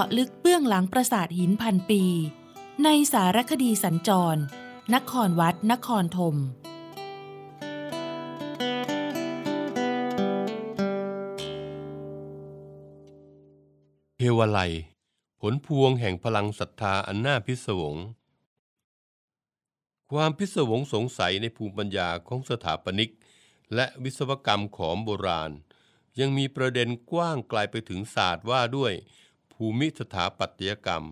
าะลึกเบื้องหลังปราสาทหินพันปี ในสารคดีสัญจร นครวัด นครธมเทวไลผลพวงแห่งพลังศรัทธาอันน่าพิศวง ความพิศวงสงสัยในภูมิปัญญาของสถาปนิก และวิศวกรรมของโบราณ ยังมีประเด็นกว้างไกลไปถึงศาสตร์ว่าด้วย ภูมิสถาปัตยกรรม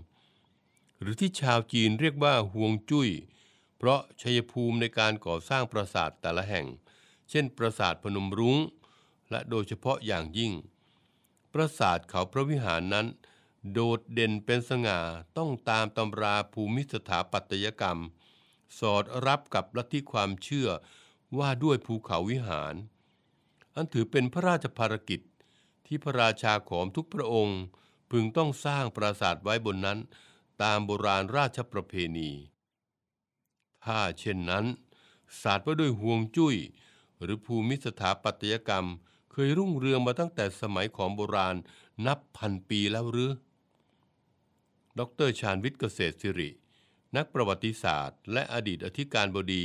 หรือที่ชาวจีนเรียกว่าฮวงจุ้ย เพราะชัยภูมิในการก่อสร้างปราสาทแต่ละแห่ง เช่น ปราสาทพนมรุง้ง และโดยเฉพาะอย่างยิ่ง ปราสาทเขาพระวิหารนั้น โดดเด่นเป็นสง่าต้องตามตำราภูมิสถาปัตยกรรม สอดรับกับลัทธิความเชื่อว่าด้วยภูเขาวิหาร อันถือเป็นพระราชภารกิจที่พระราชาของทุกพระองค์ พึงต้องสร้างปราสาทไว้บนนั้น ตามโบราณราชประเพณี ถ้าเช่นนั้นศาสตร์ว่าด้วยห่วงจุ้ย หรือภูมิสถาปัตยกรรม เคยรุ่งเรืองมาตั้งแต่สมัยของโบราณนับพันปีแล้วหรือ ดรชาญวิทย์เกษตรสิริ นักประวัติศาสตร์ และอดีตอธิการบดี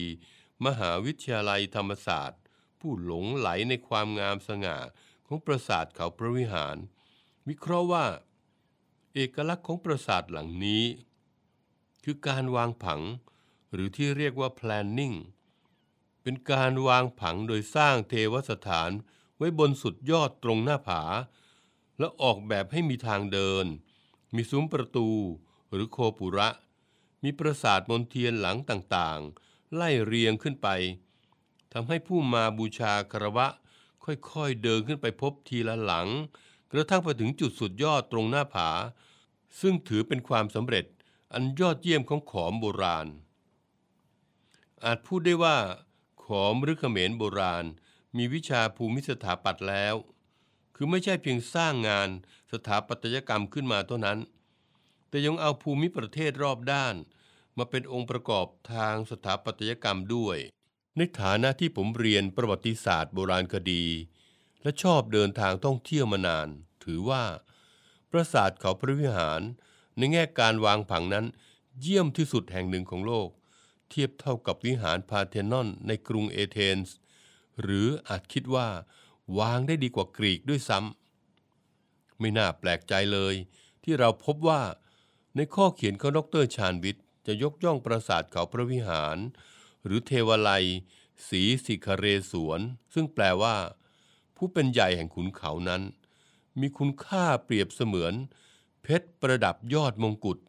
มหาวิทยาลัยธรรมศาสตร์ ผู้หลงไหลในความงามสง่าของปราสาทเขาพระวิหาร วิเคราะห์ว่า เอกลักษณ์ของปราสาทหลังนี้ คือการวางผังหรือที่เรียกว่า planning เป็นการวางผังโดยสร้างเทวสถานไว้บนสุดยอดตรงหน้าผา และออกแบบให้มีทางเดิน มีซุ้มประตูหรือโคปุระ มีปราสาทมนเทียนหลังต่างๆ ไล่เรียงขึ้นไปทำให้ผู้มาบูชาคารวะ ค่อยๆเดินขึ้นไปพบทีละหลัง กระทั่งไปถึงจุดสุดยอดตรงหน้าผา ซึ่งถือเป็นความสำเร็จอันยอดเยี่ยมของขอมโบราณ อาจพูดได้ว่า ขอมหรือเขมรโบราณ มีวิชาภูมิสถาปัตย์แล้ว คือไม่ใช่เพียงสร้างงานสถาปัตยกรรมขึ้นมาเท่านั้น แต่ยังเอาภูมิประเทศรอบด้าน มาเป็นองค์ประกอบทางสถาปัตยกรรมด้วย ในฐานะที่ผมเรียนประวัติศาสตร์โบราณคดี และชอบเดินทางท่องเที่ยวมานาน ถือว่า ปราสาทเขาพระวิหาร ในแง่การวางผังนั้น เยี่ยมที่สุดแห่งหนึ่งของโลก เทียบเท่ากับวิหารพาเทนอนในกรุงเอเธนส์ หรืออาจคิดว่าวางได้ดีกว่ากรีกด้วยซ้ำไม่น่าแปลกใจเลย ที่เราพบว่าในข้อเขียนของดรชาญวิทย์จะยกย่องปราสาทเขาพระวิหาร หรือเทวไลสีสิคเรสวน ซึ่งแปลว่า ผู้เป็นใหญ่แห่งขุนเขานั้น มีคุณค่าเปรียบเสมือน เพชรประดับยอดมงกุฎ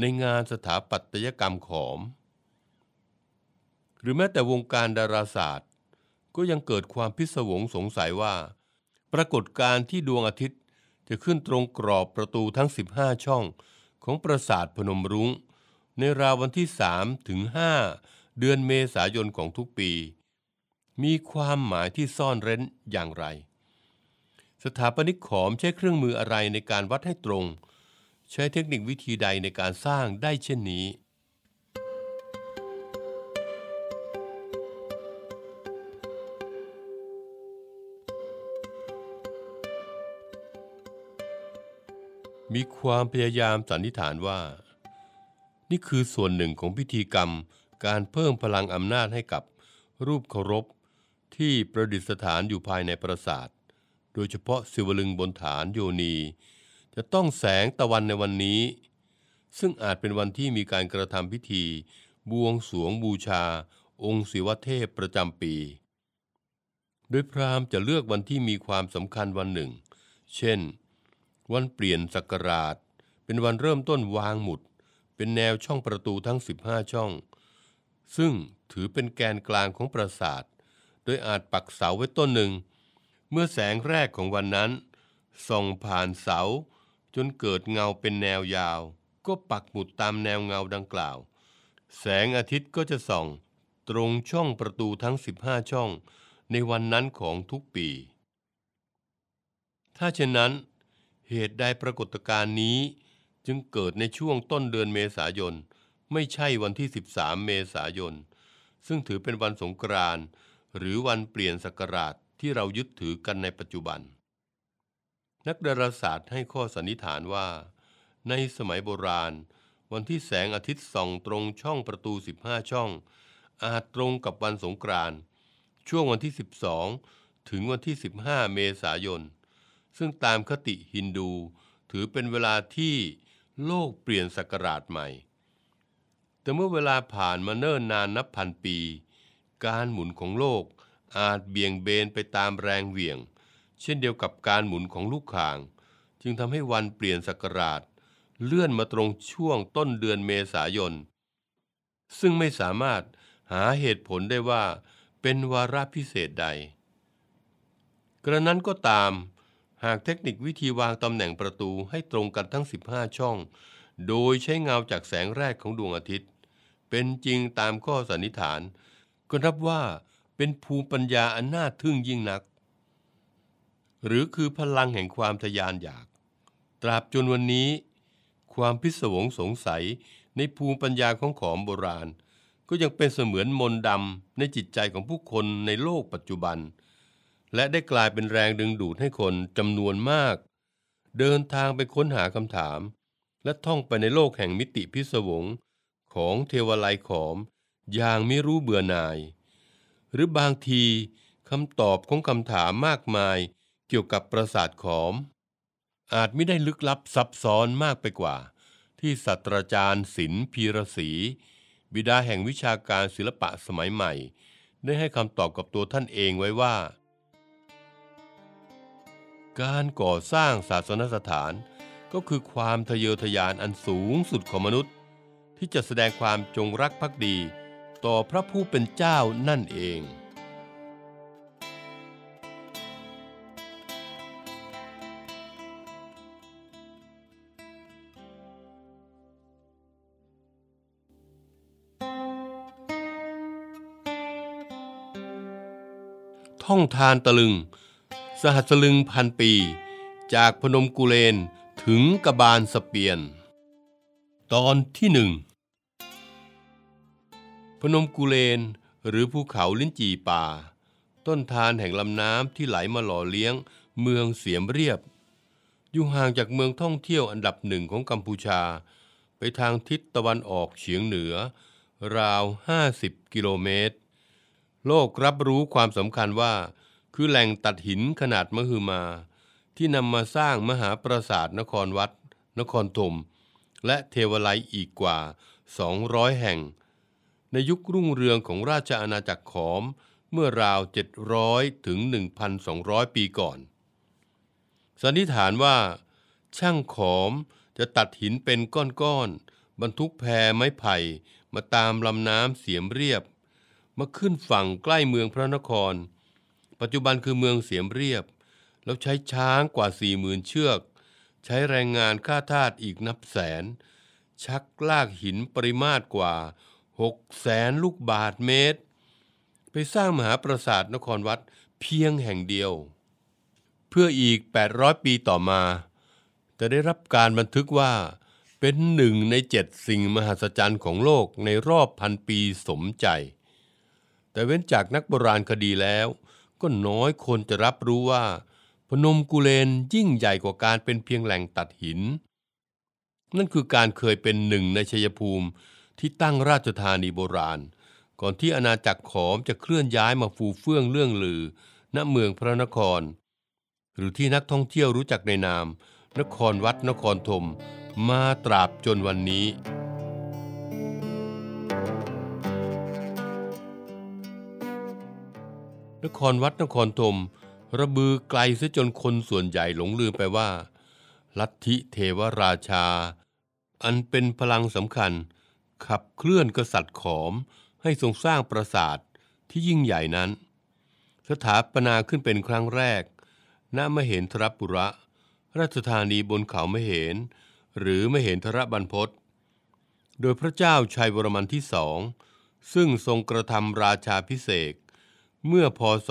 ในงานสถาปัตยกรรมขอม หรือแม้แต่วงการดาราศาสตร์ ก็ยังเกิดความพิศวงสงสัยว่า ปรากฏการที่ดวงอาทิตย์จะขึ้นตรงกรอบประตูทั้ง 15 ช่องของปราสาทพนมรุง้ง ในราววันที่ 3 ถึง 5 เดือนเมษายนของทุกปี มีความหมายที่ซ่อนเร้นอย่างไร สถาปนิกขอมใช้เครื่องมืออะไรในการวัดให้ตรง ใช้เทคนิควิธีใดในการสร้างได้เช่นนี้ มีความพยายามสันนิษฐานว่า นี่คือส่วนหนึ่งของพิธีกรรมการเพิ่มพลังอำนาจให้กับรูปเคารพ ที่ประดิษฐานอยู่ภายในปราสาท โดยเฉพาะศิวลึงบนฐานโยนี จะต้องแสงตะวันในวันนี้ ซึ่งอาจเป็นวันที่มีการกระทำพิธี บวงสวงบูชา องค์ศิวเทพประจำปี โดยพราหมณ์จะเลือกวันที่มีความสำคัญวันหนึ่ง เช่น วันเปลี่ยนศักราช เป็นวันเริ่มต้นวางหมุด เป็นแนวช่องประตูทั้ง 15 ช่อง ซึ่งถือเป็นแกนกลางของปราสาท ดยอาจปักเสาไว้ต้นหนึ่ง เมื่อแสงแรกของวันนั้น ส่องผ่านเสา จนเกิดเงาเป็นแนวยาว ก็ปักหมุดตามแนวเงาดังกล่าว แสงอาทิตย์ก็จะส่อง ตรงช่องประตูทั้ง 15 ช่อง ในวันนั้นของทุกปี ถ้าเช่นนั้น เหตุใดปรากฏการณ์นี้จึงเกิดในช่วงต้นเดือนเมษายน ไม่ใช่วันที่ 13 เมษายน ซึ่งถือเป็นวันสงกรานต์ หรือวันเปลี่ยนศักราชที่เรายึดถือกันในปัจจุบัน นักดาราศาสตร์ให้ข้อสันนิษฐานว่า ในสมัยโบราณ วันที่แสงอาทิตย์ส่องตรงช่องประตู 15 ช่อง อาจตรงกับวันสงกรานต์ช่วงวันที่ 12 ถึงวันที่ 15 เมษายน ซึ่งตามคติฮินดูถือเป็นเวลาที่โลกเปลี่ยนศักราชใหม่ แต่เมื่อเวลาผ่านมาเนิ่นนานนับพันปี การหมุนของโลกอาจเบี่ยงเบนไปตามแรงเหวี่ยง เช่นเดียวกับการหมุนของลูกข่าง จึงทำให้วันเปลี่ยนศักราช เลื่อนมาตรงช่วงต้นเดือนเมษายน ซึ่งไม่สามารถหาเหตุผลได้ว่าเป็นวาระพิเศษใด กระนั้นก็ตามหากเทคนิควิธีวางตำแหน่งประตูให้ตรงกันทั้ง 15 ช่อง โดยใช้เงาจากแสงแรกของดวงอาทิตย์ เป็นจริงตามข้อสันนิษฐาน ก็นับว่าเป็นภูมิปัญญาอันน่าทึ่งยิ่งนัก หรือคือพลังแห่งความทยานอยาก ตราบจนวันนี้ ความพิศวงสงสัยในภูมิปัญญาของขอมโบราณ ก็ยังเป็นเสมือนมนต์ดำในจิตใจของผู้คนในโลกปัจจุบัน และได้กลายเป็นแรงดึงดูดให้คนจำนวนมาก เดินทางไปค้นหาคำถาม และท่องไปในโลกแห่งมิติพิศวงของเทวไลขอม อย่างไม่รู้เบื่อหน่าย หรือบางทีคำตอบของคำถามมากมายเกี่ยวกับประสาทขอม อาจไม่ได้ลึกลับซับซ้อนมากไปกว่า ที่ศาสตราจารย์ศิลป์พีระศรีบิดาแห่งวิชาการศิลปะสมัยใหม่ ได้ให้คำตอบกับตัวท่านเองไว้ว่า การก่อสร้างศาสนสถานก็คือความทะเยอทะยานอันสูงสุดของมนุษย์ ที่จะแสดงความจงรักภักดี ต่อพระผู้เป็นเจ้านั่นเองท่องทานตะลึง สหัสลึงพันปี จากพนมกุเลนถึงกบาลสเปียน ตอนที่หนึ่ง พนมกุเลนหรือภูเขาลิ้นจีป่า ต้นทานแห่งลำน้ำที่ไหลมาหล่อเลี้ยงเมืองเสียมเรียบ อยู่ห่างจากเมืองท่องเที่ยวอันดับหนึ่งของกัมพูชา ไปทางทิศตะวันออกเฉียงเหนือ ราว 50 กิโลเมตร โลกรับรู้ความสำคัญว่า คือแหล่งตัดหินขนาดมหึมา ที่นำมาสร้างมหาปราสาทนครวัด นครธมและเทวไลยอีกกว่า 200 แห่ง ในยุครุ่งเรืองของราชอาณาจักรขอมเมื่อราว 700 ถึง 1,200 ปีก่อน สันนิษฐานว่า ช่างขอมจะตัดหินเป็นก้อนๆ บรรทุกแพไม้ไผ่มาตามลำน้ำเสียมเรียบ มาขึ้นฝั่งใกล้เมืองพระนคร ปัจจุบันคือเมืองเสียมเรียบ แล้วใช้ช้างกว่าสี่หมื่นเชือก ใช้แรงงานค่าทาสอีกนับแสน ชักลากหินปริมาตรกว่า หกแสนลูกบาทเมตร ไปสร้างมหาปราสาทนครวัดเพียงแห่งเดียว เพื่ออีก 800 ปีต่อมา จะได้รับการบันทึกว่าเป็นหนึ่งในเจ็ดสิ่งมหัศจรรย์ของโลกในรอบพันปีสมใจ แต่เว้นจากนักโบราณคดีแล้ว ก็น้อยคนจะรับรู้ว่า พนมกุเลนยิ่งใหญ่กว่าการเป็นเพียงแหล่งตัดหิน นั่นคือการเคยเป็นหนึ่งในชัยภูมิ ที่ตั้งราชธานีโบราณ ก่อนที่อาณาจักรขอมจะเคลื่อนย้ายมาฟูเฟื่องเรื่องลือ ณเมืองพระนคร หรือที่นักท่องเที่ยวรู้จักในนาม นครวัดนครธมมาตราบจนวันนี้นครวัดนครธมระบือไกลเสียจนคนส่วนใหญ่หลงลืมไปว่า ลัทธิเทวราชา อันเป็นพลังสำคัญ ขับเคลื่อนกษัตริย์ขอมให้ทรงสร้างปราสาทที่ยิ่งใหญ่นั้น สถาปนาขึ้นเป็นครั้งแรก ณ มเหนทรปุระ ราชธานีบนเขามเหน หรือมเหนทรบรรพศโดยพระเจ้าชัยวรมันที่สอง ซึ่งทรงกระทำราชาพิเศษเมื่อพศ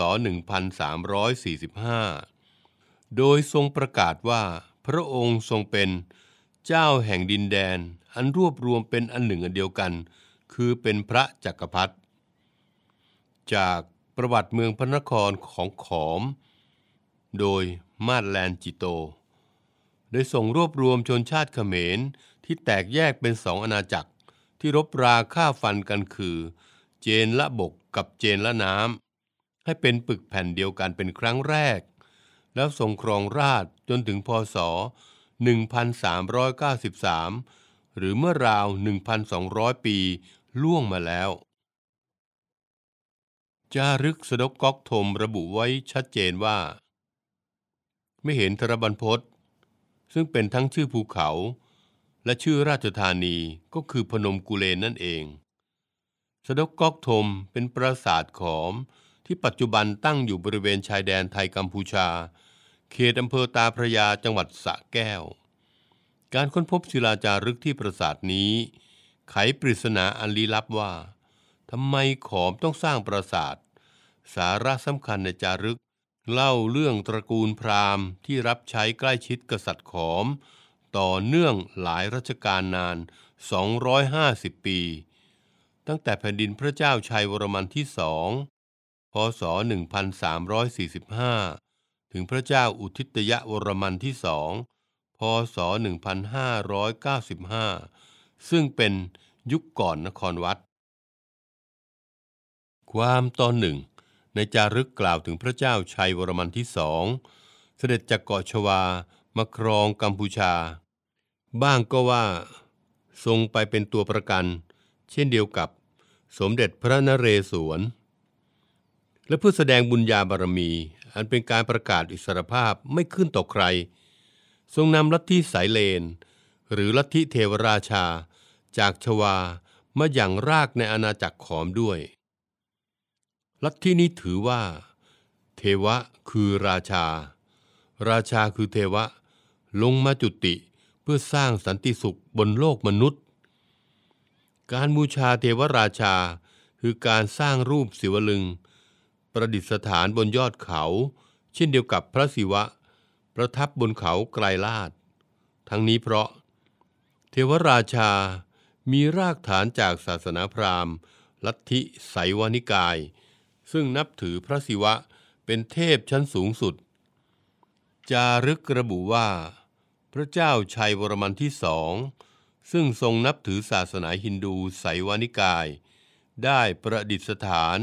1345 โดยทรงประกาศว่าพระองค์ทรงเป็นเจ้าแห่งดินแดน อันรวบรวมเป็นอันหนึ่งอันเดียวกัน คือเป็นพระจักรพรรดิจากประวัติเมืองพระนครของขอม โดยมาดแลนจิโตโดยส่งรวบรวมชนชาติเขมรที่แตกแยกเป็นสองอาณาจักรที่รบราฆ่าฟันกันคือ เจนละบกกับเจนละน้ำให้เป็นปึกแผ่นเดียวกันเป็นครั้งแรก แล้วทรงครองราชจนถึงพศ 1393 หรือเมื่อราว 1,200 ปีล่วงมาแล้ว จารึกสดกก๊อกทมระบุไว้ชัดเจนว่า ไม่เห็นทรบันพศซึ่งเป็นทั้งชื่อภูเขา และชื่อราชธานีก็คือพนมกุเลนนั่นเอง สดกก๊อกทมเป็นปราสาทขอมที่ปัจจุบันตั้งอยู่บริเวณชายแดนไทยกัมพูชา เขตอำเภอตาพระยาจังหวัดสระแก้ว การค้นพบศิลาจารึกที่ปราสาทนี้ ไขปริศนาอันลี้ลับว่าทำไมขอมต้องสร้างปราสาท สาระสำคัญในจารึก เล่าเรื่องตระกูลพราหมณ์ที่รับใช้ใกล้ชิดกษัตริย์ขอม ต่อเนื่องหลายรัชกาลนาน 250 ปี ตั้งแต่แผ่นดินพระเจ้าชัยวรมันที่สองพศ 1345 ถึงพระเจ้าอุทิตยวรมันที่สอง พศ 1595 ซึ่งเป็นยุคก่อนนครวัด ความตอนหนึ่ง ในจารึกกล่าวถึงพระเจ้าชัยวรมันที่สอง เสด็จจากเกาะชวามาครองกัมพูชา บ้างก็ว่า ทรงไปเป็นตัวประกัน เช่นเดียวกับสมเด็จพระนเรศวร และเพื่อแสดงบุญญาบารมี อันเป็นการประกาศอิสรภาพไม่ขึ้นต่อใคร ทรงนำลัทธิสายเลน หรือลัทธิเทวราชา จากชวามาอย่างรากในอาณาจักรขอมด้วย ลัทธินี้ถือว่า เทวะคือราชา ราชาคือเทวะ ลงมาจุติเพื่อสร้างสันติสุขบนโลกมนุษย์ การบูชาเทวราชาคือการสร้างรูปศิวลึง ประดิษฐานบนยอดเขา เช่นเดียวกับพระศิวะ ประทับบนเขาไกลลาด ทั้งนี้เพราะ เทวราชามีรากฐานจากศาสนาพราหมณ์ ลัทธิไสวนิกาย ซึ่งนับถือพระศิวะเป็นเทพชั้นสูงสุด จารึกระบุว่า พระเจ้าชัยวรมันที่สองซึ่งทรงนับถือศาสนาฮินดูไสวนิกาย ได้ประดิษฐาน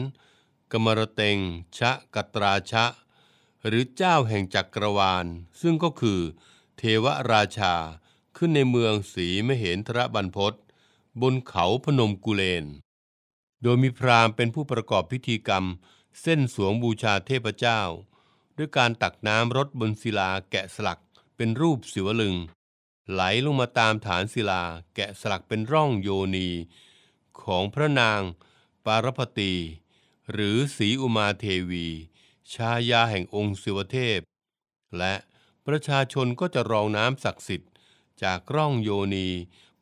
กมรเตงชะกตราชะ หรือเจ้าแห่งจักรวาล ซึ่งก็คือ เทวราชาขึ้นในเมืองสีมเหนทรบรรพศบนเขาพนมกุเลน โดยมีพราหมณ์เป็นผู้ประกอบพิธีกรรม เส้นสวงบูชาเทพเจ้า ด้วยการตักน้ำรดบนศิลาแกะสลักเป็นรูปศิวลึง ไหลลงมาตามฐานศิลาแกะสลักเป็นร่องโยนี ของพระนางปารพตี หรือศรีอุมาเทวี ชายาแห่งองค์ศิวเทพ และประชาชนก็จะรองน้ำศักดิ์สิทธิ์ จากร่องโยนี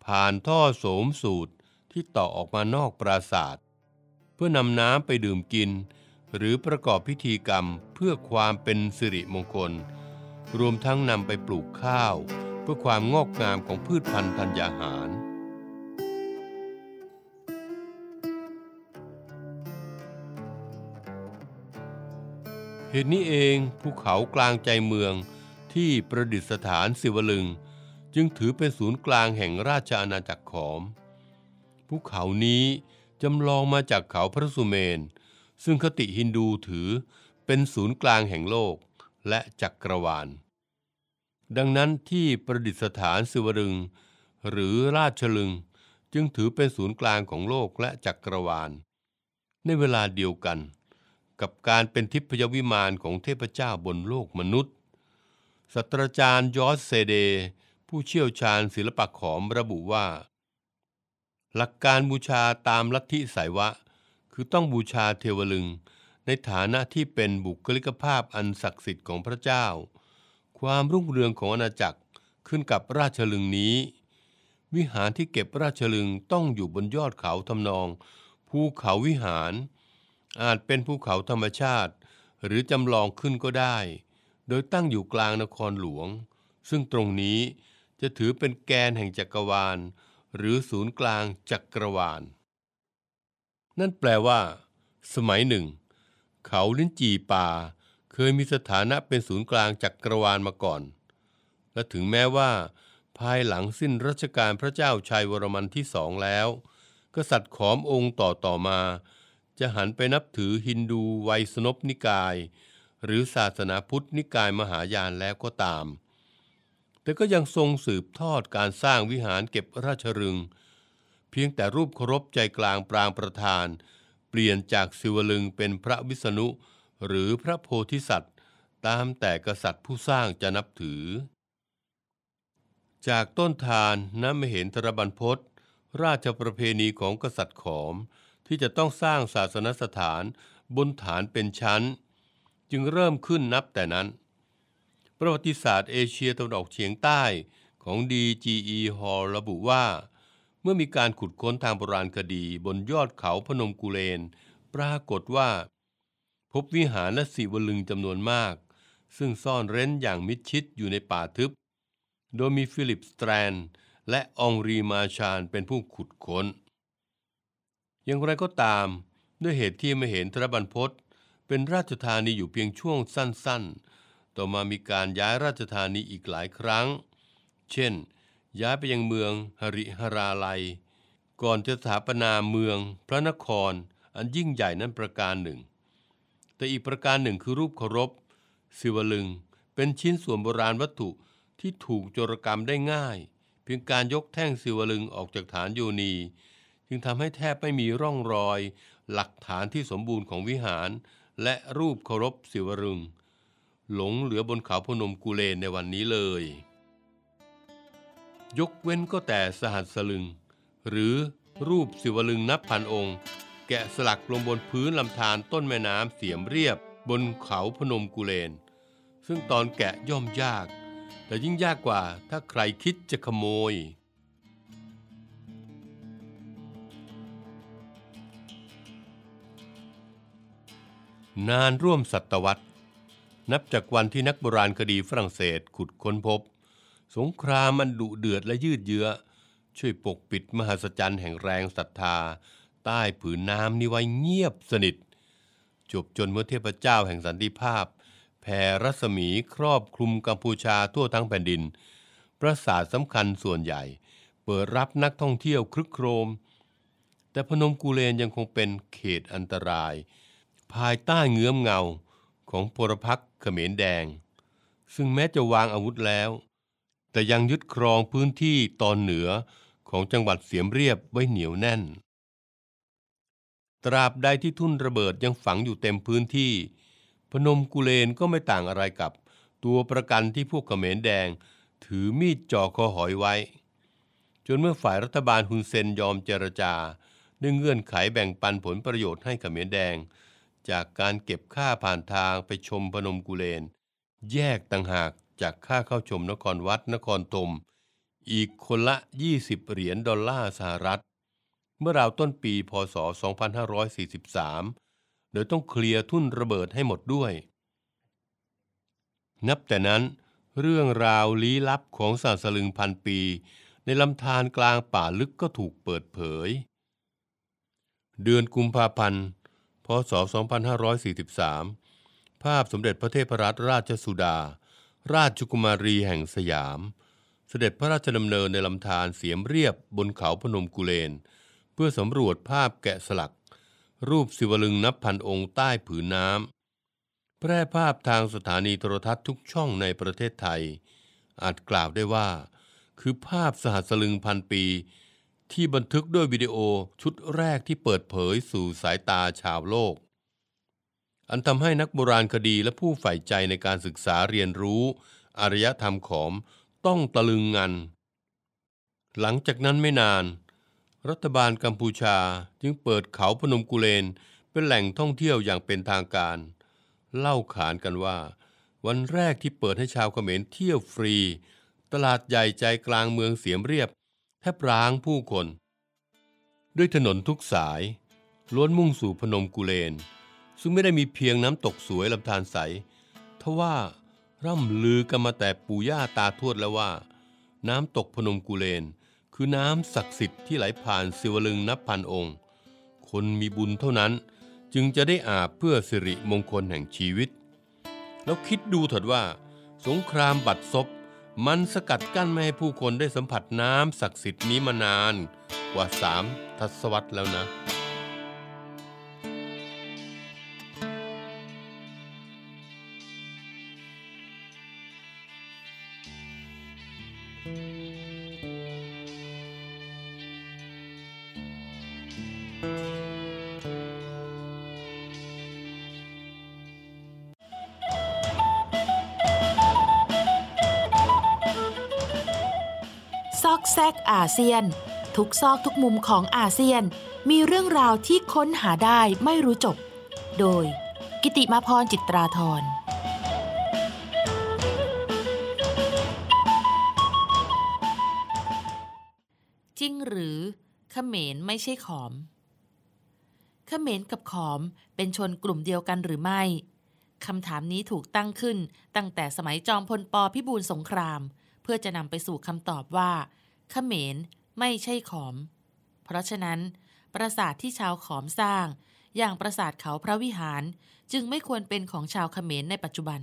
ผ่านท่อโสมสูตรที่ต่อออกมานอกปราศาสตร์เพื่อนำน้ำไปดื่มกิน หรือประกอบพิธีกรรมเพื่อความเป็นสิริมงคล รวมทั้งนำไปปลูกข้าว เพื่อความงอกงามของพืชพันธุ์ธัญญาหาร เหตุนี้เองภูเขากลางใจเมืองที่ประดิษฐานศิวลึง จึงถือเป็นศูนย์กลางแห่งราชอาณาจักรขอม ภูเขานี้จำลองมาจากเขาพระสุเมน ซึ่งคติฮินดูถือเป็นศูนย์กลางแห่งโลกและจักรวาล ดังนั้นที่ประดิษฐานศิวลึง หรือราชลึงจึงถือเป็นศูนย์กลางของโลกและจักรวาล ในเวลาเดียวกัน กับการเป็นทิพยวิมานของเทพเจ้าบนโลกมนุษย์ศาสตราจารย์ยอสเซเด ผู้เชี่ยวชาญศิลปะขอมระบุว่า หลักการบูชาตามลัทธิสายวะ คือต้องบูชาเทวลึง ในฐานะที่เป็นบุคลิกภาพอันศักดิ์สิทธิ์ของพระเจ้าคความรุ่งเรืองของอาณาจักรขึ้นกับราชลึงนี้ วิหารที่เก็บราชลึงต้องอยู่บนยอดเขาทำนองภูเขาวิหาร อาจเป็นภูเขาธรรมชาติ หรือจำลองขึ้นก็ได้ โดยตั้งอยู่กลางนครหลวง ซึ่งตรงนี้จะถือเป็นแกนแห่งจักรวาล หรือศูนย์กลางจักรวาล นั่นแปลว่า สมัยหนึ่ง เขาลิ้นจีป่า เคยมีสถานะเป็นศูนย์กลางจักรวาลมาก่อน และถึงแม้ว่า ภายหลังสิ้นรัชกาลพระเจ้าชัยวรมันที่สองแล้ว กษัตริย์ขอมองค์ต่อต่อมา จะหันไปนับถือฮินดูไวยสนปนิกาย หรือศาสนาพุทธนิกายมหายานแล้วก็ตาม แต่ก็ยังทรงสืบทอดการสร้างวิหารเก็บราชรึง เพียงแต่รูปเคารพใจกลางปรางประธาน เปลี่ยนจากศิวลึงเป็นพระวิษณุ หรือพระโพธิสัตว์ ตามแต่กษัตริย์ผู้สร้างจะนับถือ จากต้นทานน้ำมเห็นทรบันพศราชประเพณีของกษัตริย์ขอม ที่จะต้องสร้างศาสนสถานบนฐานเป็นชั้น จึงเริ่มขึ้นนับแต่นั้น ประวัติศาสตร์เอเชียตะวันออกเฉียงใต้ของ DGE Hall ระบุว่า เมื่อมีการขุดค้นทางโบราณคดีบนยอดเขาพนมกุเลน ปรากฏว่า พบวิหารและสีวลึงจำนวนมาก ซึ่งซ่อนเร้นอย่างมิดชิดอยู่ในป่าทึบ โดยมีฟิลิปสแตรนและองรีมาชานเป็นผู้ขุดค้น อย่างไรก็ตามด้วยเหตุที่ไม่เห็นทรบันพศเป็นราชธานีอยู่เพียงช่วงสั้นๆ ต่อมามีการย้ายราชธานีอีกหลายครั้ง เช่น ย้ายไปยังเมืองหริหราลัย ก่อนจะสถาปนาเมืองพระนครอันยิ่งใหญ่นั้นประการหนึ่ง แต่อีกประการหนึ่งคือรูปเคารพศิวลึงเป็นชิ้นส่วนโบราณวัตถุที่ถูกโจรกรรมได้ง่าย เพียงการยกแท่งศิวลึงออกจากฐานโยนี จึงทำให้แทบไม่มีร่องรอย หลักฐานที่สมบูรณ์ของวิหาร และรูปเคารพศิวลึง หลงเหลือบนเขาพนมกุเลนในวันนี้เลย ยกเว้นก็แต่สหัสลึง หรือรูปศิวลึงนับพันองค์ แกะสลักลงบนพื้นลำธารต้นแม่น้ำเสียมเรียบบนเขาพนมกุเลน ซึ่งตอนแกะย่อมยาก แต่ยิ่งยากกว่าถ้าใครคิดจะขโมย นานร่วมศตวรรษ นับจากวันที่นักโบราณคดีฝรั่งเศสขุดค้นพบ สงครามมันดุเดือดและยืดเยื้อ ช่วยปกปิดมหัศจรรย์แห่งแรงศรัทธา ใต้ผืนน้ำนี้ไว้เงียบสนิท จบจนเมื่อเทพเจ้าแห่งสันติภาพ แผ่รัศมีครอบคลุมกัมพูชาทั่วทั้งแผ่นดิน ปราสาทสำคัญส่วนใหญ่ เปิดรับนักท่องเที่ยวครึกโครม แต่พนมกูเลนยังคงเป็นเขตอันตราย ภายใต้เงื้อมเงาของพลพรรคเขมรแดง ซึ่งแม้จะวางอาวุธแล้ว แต่ยังยึดครองพื้นที่ตอนเหนือของจังหวัดเสียมเรียบไว้เหนียวแน่น ตราบใดที่ทุ่นระเบิดยังฝังอยู่เต็มพื้นที่ พนมกุเลนก็ไม่ต่างอะไรกับตัวประกันที่พวกเขมรแดง ถือมีดจ่อคอหอยไว้ จนเมื่อฝ่ายรัฐบาลฮุนเซนยอมเจรจาด้วยเงื่อนไขแบ่งปันผลประโยชน์ให้เขมรแดง จากการเก็บค่าผ่านทางไปชมพนมกุเลน แยกต่างหากจากค่าเข้าชมนครวัดนครธมอีกคนละ 20 เหรียญดอลลาร์สหรัฐ เมื่อราวต้นปีพศ 2543 โดยต้องเคลียร์ทุ่นระเบิดให้หมดด้วย นับแต่นั้นเรื่องราวลี้ลับของสาสลึงพันปี ในลำธารกลางป่าลึกก็ถูกเปิดเผย เดือนกุมภาพันธ์ พศ 2543 ภาพสมเด็จพระเทพรัตนราชสุดา ราชกุมารีแห่งสยาม เสด็จพระราชดำเนินในลำธารเสียมเรียบบนเขาพนมกุเลน เพื่อสำรวจภาพแกะสลัก รูปศิวลึงนับพันองค์ใต้ผืนน้ำแพร่ภาพทางสถานีโทรทัศน์ทุกช่องในประเทศไทย อาจกล่าวได้ว่า คือภาพสหัสลึงพันปี ที่บันทึกด้วยวิดีโอชุดแรกที่เปิดเผยสู่สายตาชาวโลก อันทำให้นักโบราณคดีและผู้ใฝ่ใจในการศึกษาเรียนรู้อารยธรรมขอมต้องตะลึงงัน หลังจากนั้นไม่นาน รัฐบาลกัมพูชาจึงเปิดเขาพนมกุเลนเป็นแหล่งท่องเที่ยวอย่างเป็นทางการ เล่าขานกันว่า วันแรกที่เปิดให้ชาวเขมรเที่ยวฟรี ตลาดใหญ่ใจกลางเมืองเสียมเรียบ แทบร้างผู้คน ด้วยถนนทุกสาย ล้วนมุ่งสู่พนมกุเลน ซึ่งไม่ได้มีเพียงน้ำตกสวยลำธารใส ทว่าร่ำลือกันมาแต่ปู่ย่าตาทวดแล้วว่า น้ำตกพนมกุเลน คือน้ำศักดิ์สิทธิ์ที่ไหลผ่านสิวลึงนับพันองค์ คนมีบุญเท่านั้นจึงจะได้อาบเพื่อสิริมงคลแห่งชีวิต แล้วคิดดูเถิดว่า สงครามบัดซบ มันสกัดกั้นไม่ให้ผู้คนได้สัมผัสน้ำศักดิ์สิทธิ์นี้มานานกว่าสามทศวรรษแล้วนะ ซอกแซกอาเซียน ทุกซอกทุกมุมของอาเซียน มีเรื่องราวที่ค้นหาได้ไม่รู้จบ โดย กิติมาพรจิตราธรจริงหรือเขมรไม่ใช่ขอมเขมรกับขอมเป็นชนกลุ่มเดียวกันหรือไม่คำถามนี้ถูกตั้งขึ้นตั้งแต่สมัยจอมพลปพิบูลสงคราม เพื่อจะนำไปสู่คำตอบว่า เขมรไม่ใช่ขอม เพราะฉะนั้น ปราสาทที่ชาวขอมสร้าง อย่างปราสาทเขาพระวิหารจึงไม่ควรเป็นของชาวเขมรในปัจจุบัน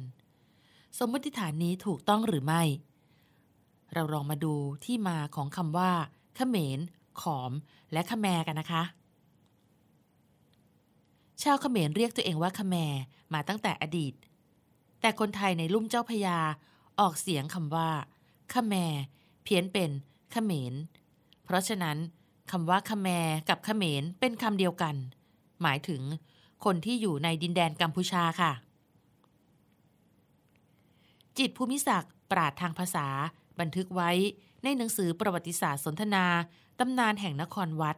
สมมติฐานนี้ถูกต้องหรือไม่ เราลองมาดูที่มาของคำว่าเขมร ขอม และขแมกันนะคะ ชาวเขมรเรียกตัวเองว่าขแมมาตั้งแต่อดีต แต่คนไทยในลุ่มเจ้าพยาออกเสียงคำว่าขแมเพี้ยนเป็น เขมร เพราะฉะนั้นคำว่าขแมกับเขมรเป็นคำเดียวกัน หมายถึงคนที่อยู่ในดินแดนกัมพูชาค่ะ จิตภูมิศักดิ์ปราดทางภาษาบันทึกไว้ในหนังสือประวัติศาสตร์สนทนาตำนานแห่งนครวัด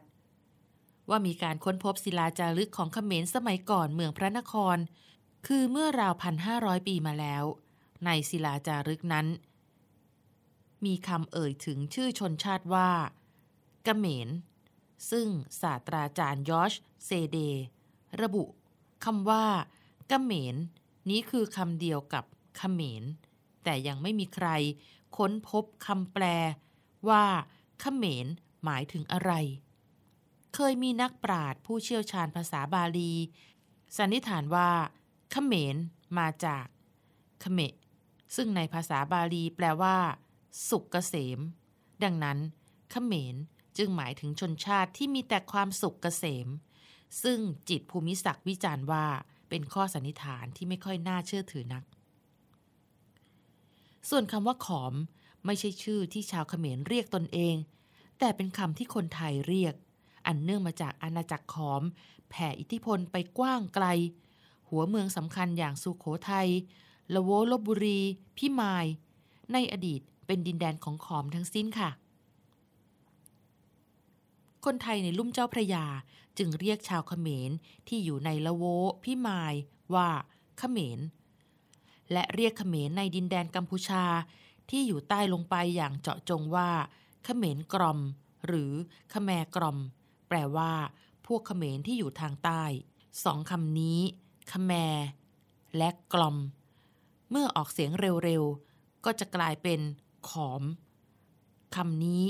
ว่ามีการค้นพบศิลาจารึกของเขมรสมัยก่อนเมืองพระนคร คือเมื่อราวพันห้าร้อยปีมาแล้ว ในศิลาจารึกนั้น มีคำเอ่ยถึงชื่อชนชาติว่ากเขมรซึ่งศาสตราจารย์ยอชเซเด ระบุคำว่ากเขมรนี้คือคำเดียวกับเขมร แต่ยังไม่มีใครค้นพบคำแปลว่าเขมรหมายถึงอะไร เคยมีนักปราชญ์ผู้เชี่ยวชาญภาษาบาลี สันนิษฐานว่าเขมรมาจากเขเมะซึ่งในภาษาบาลีแปลว่า สุขเกษม ดังนั้นเขมรจึงหมายถึงชนชาติที่มีแต่ความสุขเกษม ซึ่งจิตภูมิศักดิ์วิจารณ์ว่าเป็นข้อสันนิษฐานที่ไม่ค่อยน่าเชื่อถือนัก ส่วนคำว่าขอมไม่ใช่ชื่อที่ชาวเขมรเรียกตนเอง แต่เป็นคำที่คนไทยเรียก อันเนื่องมาจากอาณาจักรขอม แผ่อิทธิพลไปกว้างไกล หัวเมืองสำคัญอย่างสุขโขทยัยละโวลบบุรี พิมาย ในอดีต เป็นดินแดนของขอมทั้งสิ้นค่ะ คนไทยในลุ่มเจ้าพระยาจึงเรียกชาวเขมรที่อยู่ในละโวพิมายว่าเขมร และเรียกเขมรในดินแดนกัมพูชาที่อยู่ใต้ลงไปอย่างเจาะจงว่าเขมรกรอม หรือขแมกรอม แปลว่า พวกเขมรที่อยู่ทางใต้สองคำนี้ขแมและกลอม เมื่อออกเสียงเร็วๆ ก็จะกลายเป็น ขอมคำนี้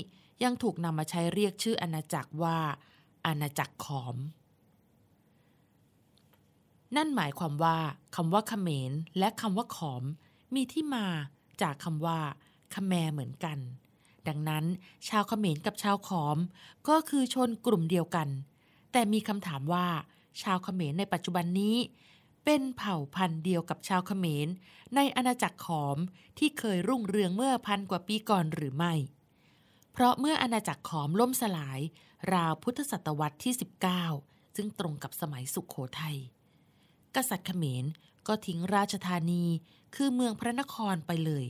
ยังถูกนำมาใช้เรียกชื่ออาณาจักรว่า อาณาจักรขอม นั่นหมายความว่าคำว่าขเขมรและคำว่าขอม มีที่มาจากคำว่าขแมเหมือนกัน ดังนั้น ชาวขเขมรกับชาวขอม ก็คือชนกลุ่มเดียวกัน แต่มีคำถามว่า ชาวขเขมรในปัจจุบันนี้ เป็นเผ่าพันธุ์เดียวกับชาวเขมร ในอาณาจักรขอมที่เคยรุ่งเรืองเมื่อพันกว่าปีก่อนหรือไม่ เพราะเมื่ออาณาจักรขอมล่มสลาย ราวพุทธศตวรรษที่ 19 ซึ่งตรงกับสมัยสุขโขทยัย กษัตริย์เขมรก็ทิ้งราชธานีคือเมืองพระนครไปเลย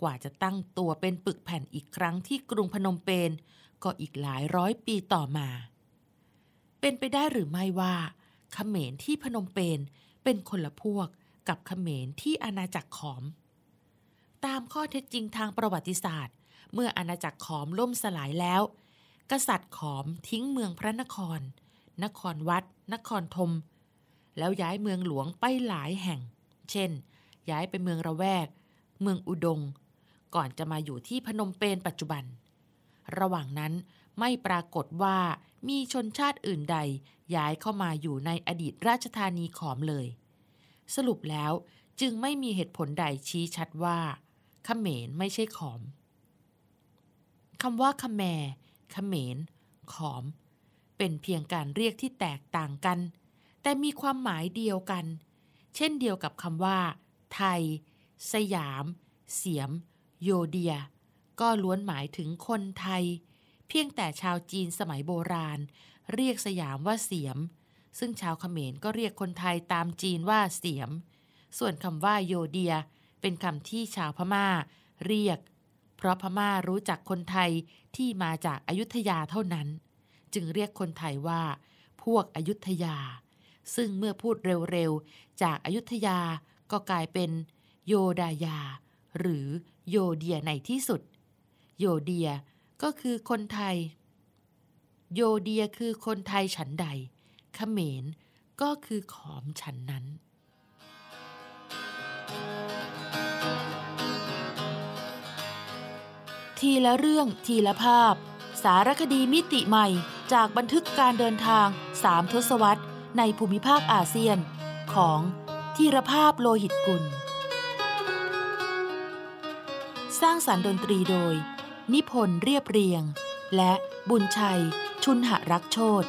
กว่าจะตั้งตัวเป็นปึกแผ่นอีกครั้งที่กรุงพนมเปญก็อีกหลายร้อยปีต่อมา เป็นไปได้หรือไม่ว่า เขมรที่พนมเปญเป็นคนละพวกกับเขมรที่อาณาจักรขอม ตามข้อเท็จจริงทางประวัติศาสตร์ เมื่ออาณาจักรขอมล่มสลายแล้ว กษัตริย์ขอมทิ้งเมืองพระนคร นครวัด นครธมแล้วย้ายเมืองหลวงไปหลายแห่ง เช่น ย้ายไปเมืองระแวก เมืองอุดง ก่อนจะมาอยู่ที่พนมเปญปัจจุบัน ระหว่างนั้นไม่ปรากฏว่ามีชนชาติอื่นใดย้ายเข้ามาอยู่ในอดีตราชธานีขอมเลย สรุปแล้วจึงไม่มีเหตุผลใดชี้ชัดว่าขเขมรไม่ใช่ขอมคำว่าขแมรเขมร ขอม เป็นเพียงการเรียกที่แตกต่างกัน แต่มีความหมายเดียวกัน เช่นเดียวกับคำว่า ไทย สยาม เสียม โยเดีย ก็ล้วนหมายถึงคนไทย เพียงแต่ชาวจีนสมัยโบราณ เรียกสยามว่าเสียม ซึ่งชาวเขมรก็เรียกคนไทยตามจีนว่าเสียม ส่วนคำว่าโยเดีย เป็นคำที่ชาวพม่า เรียก เพราะพม่ารู้จักคนไทยที่มาจากอายุทยาเท่านั้น จึงเรียกคนไทยว่า พวกอายุทยา ซึ่งเมื่อพูดเร็วๆ จากอายุทยาก็กลายเป็นโยดายา หรือโยเดียในที่สุด โยเดียก็คือคนไทย โยเดียคือคนไทยฉันใดเขมรก็คือขอมฉันนั้น ทีละเรื่องทีละภาพ สารคดีมิติใหม่จากบันทึกการเดินทางสามทศวรรษในภูมิภาคอาเซียน ของทีรภาพโลหิตกุล สร้างสรรค์ดนตรีโดย นิพนธ์เรียบเรียง และบุญชัย ชุนหรักโชต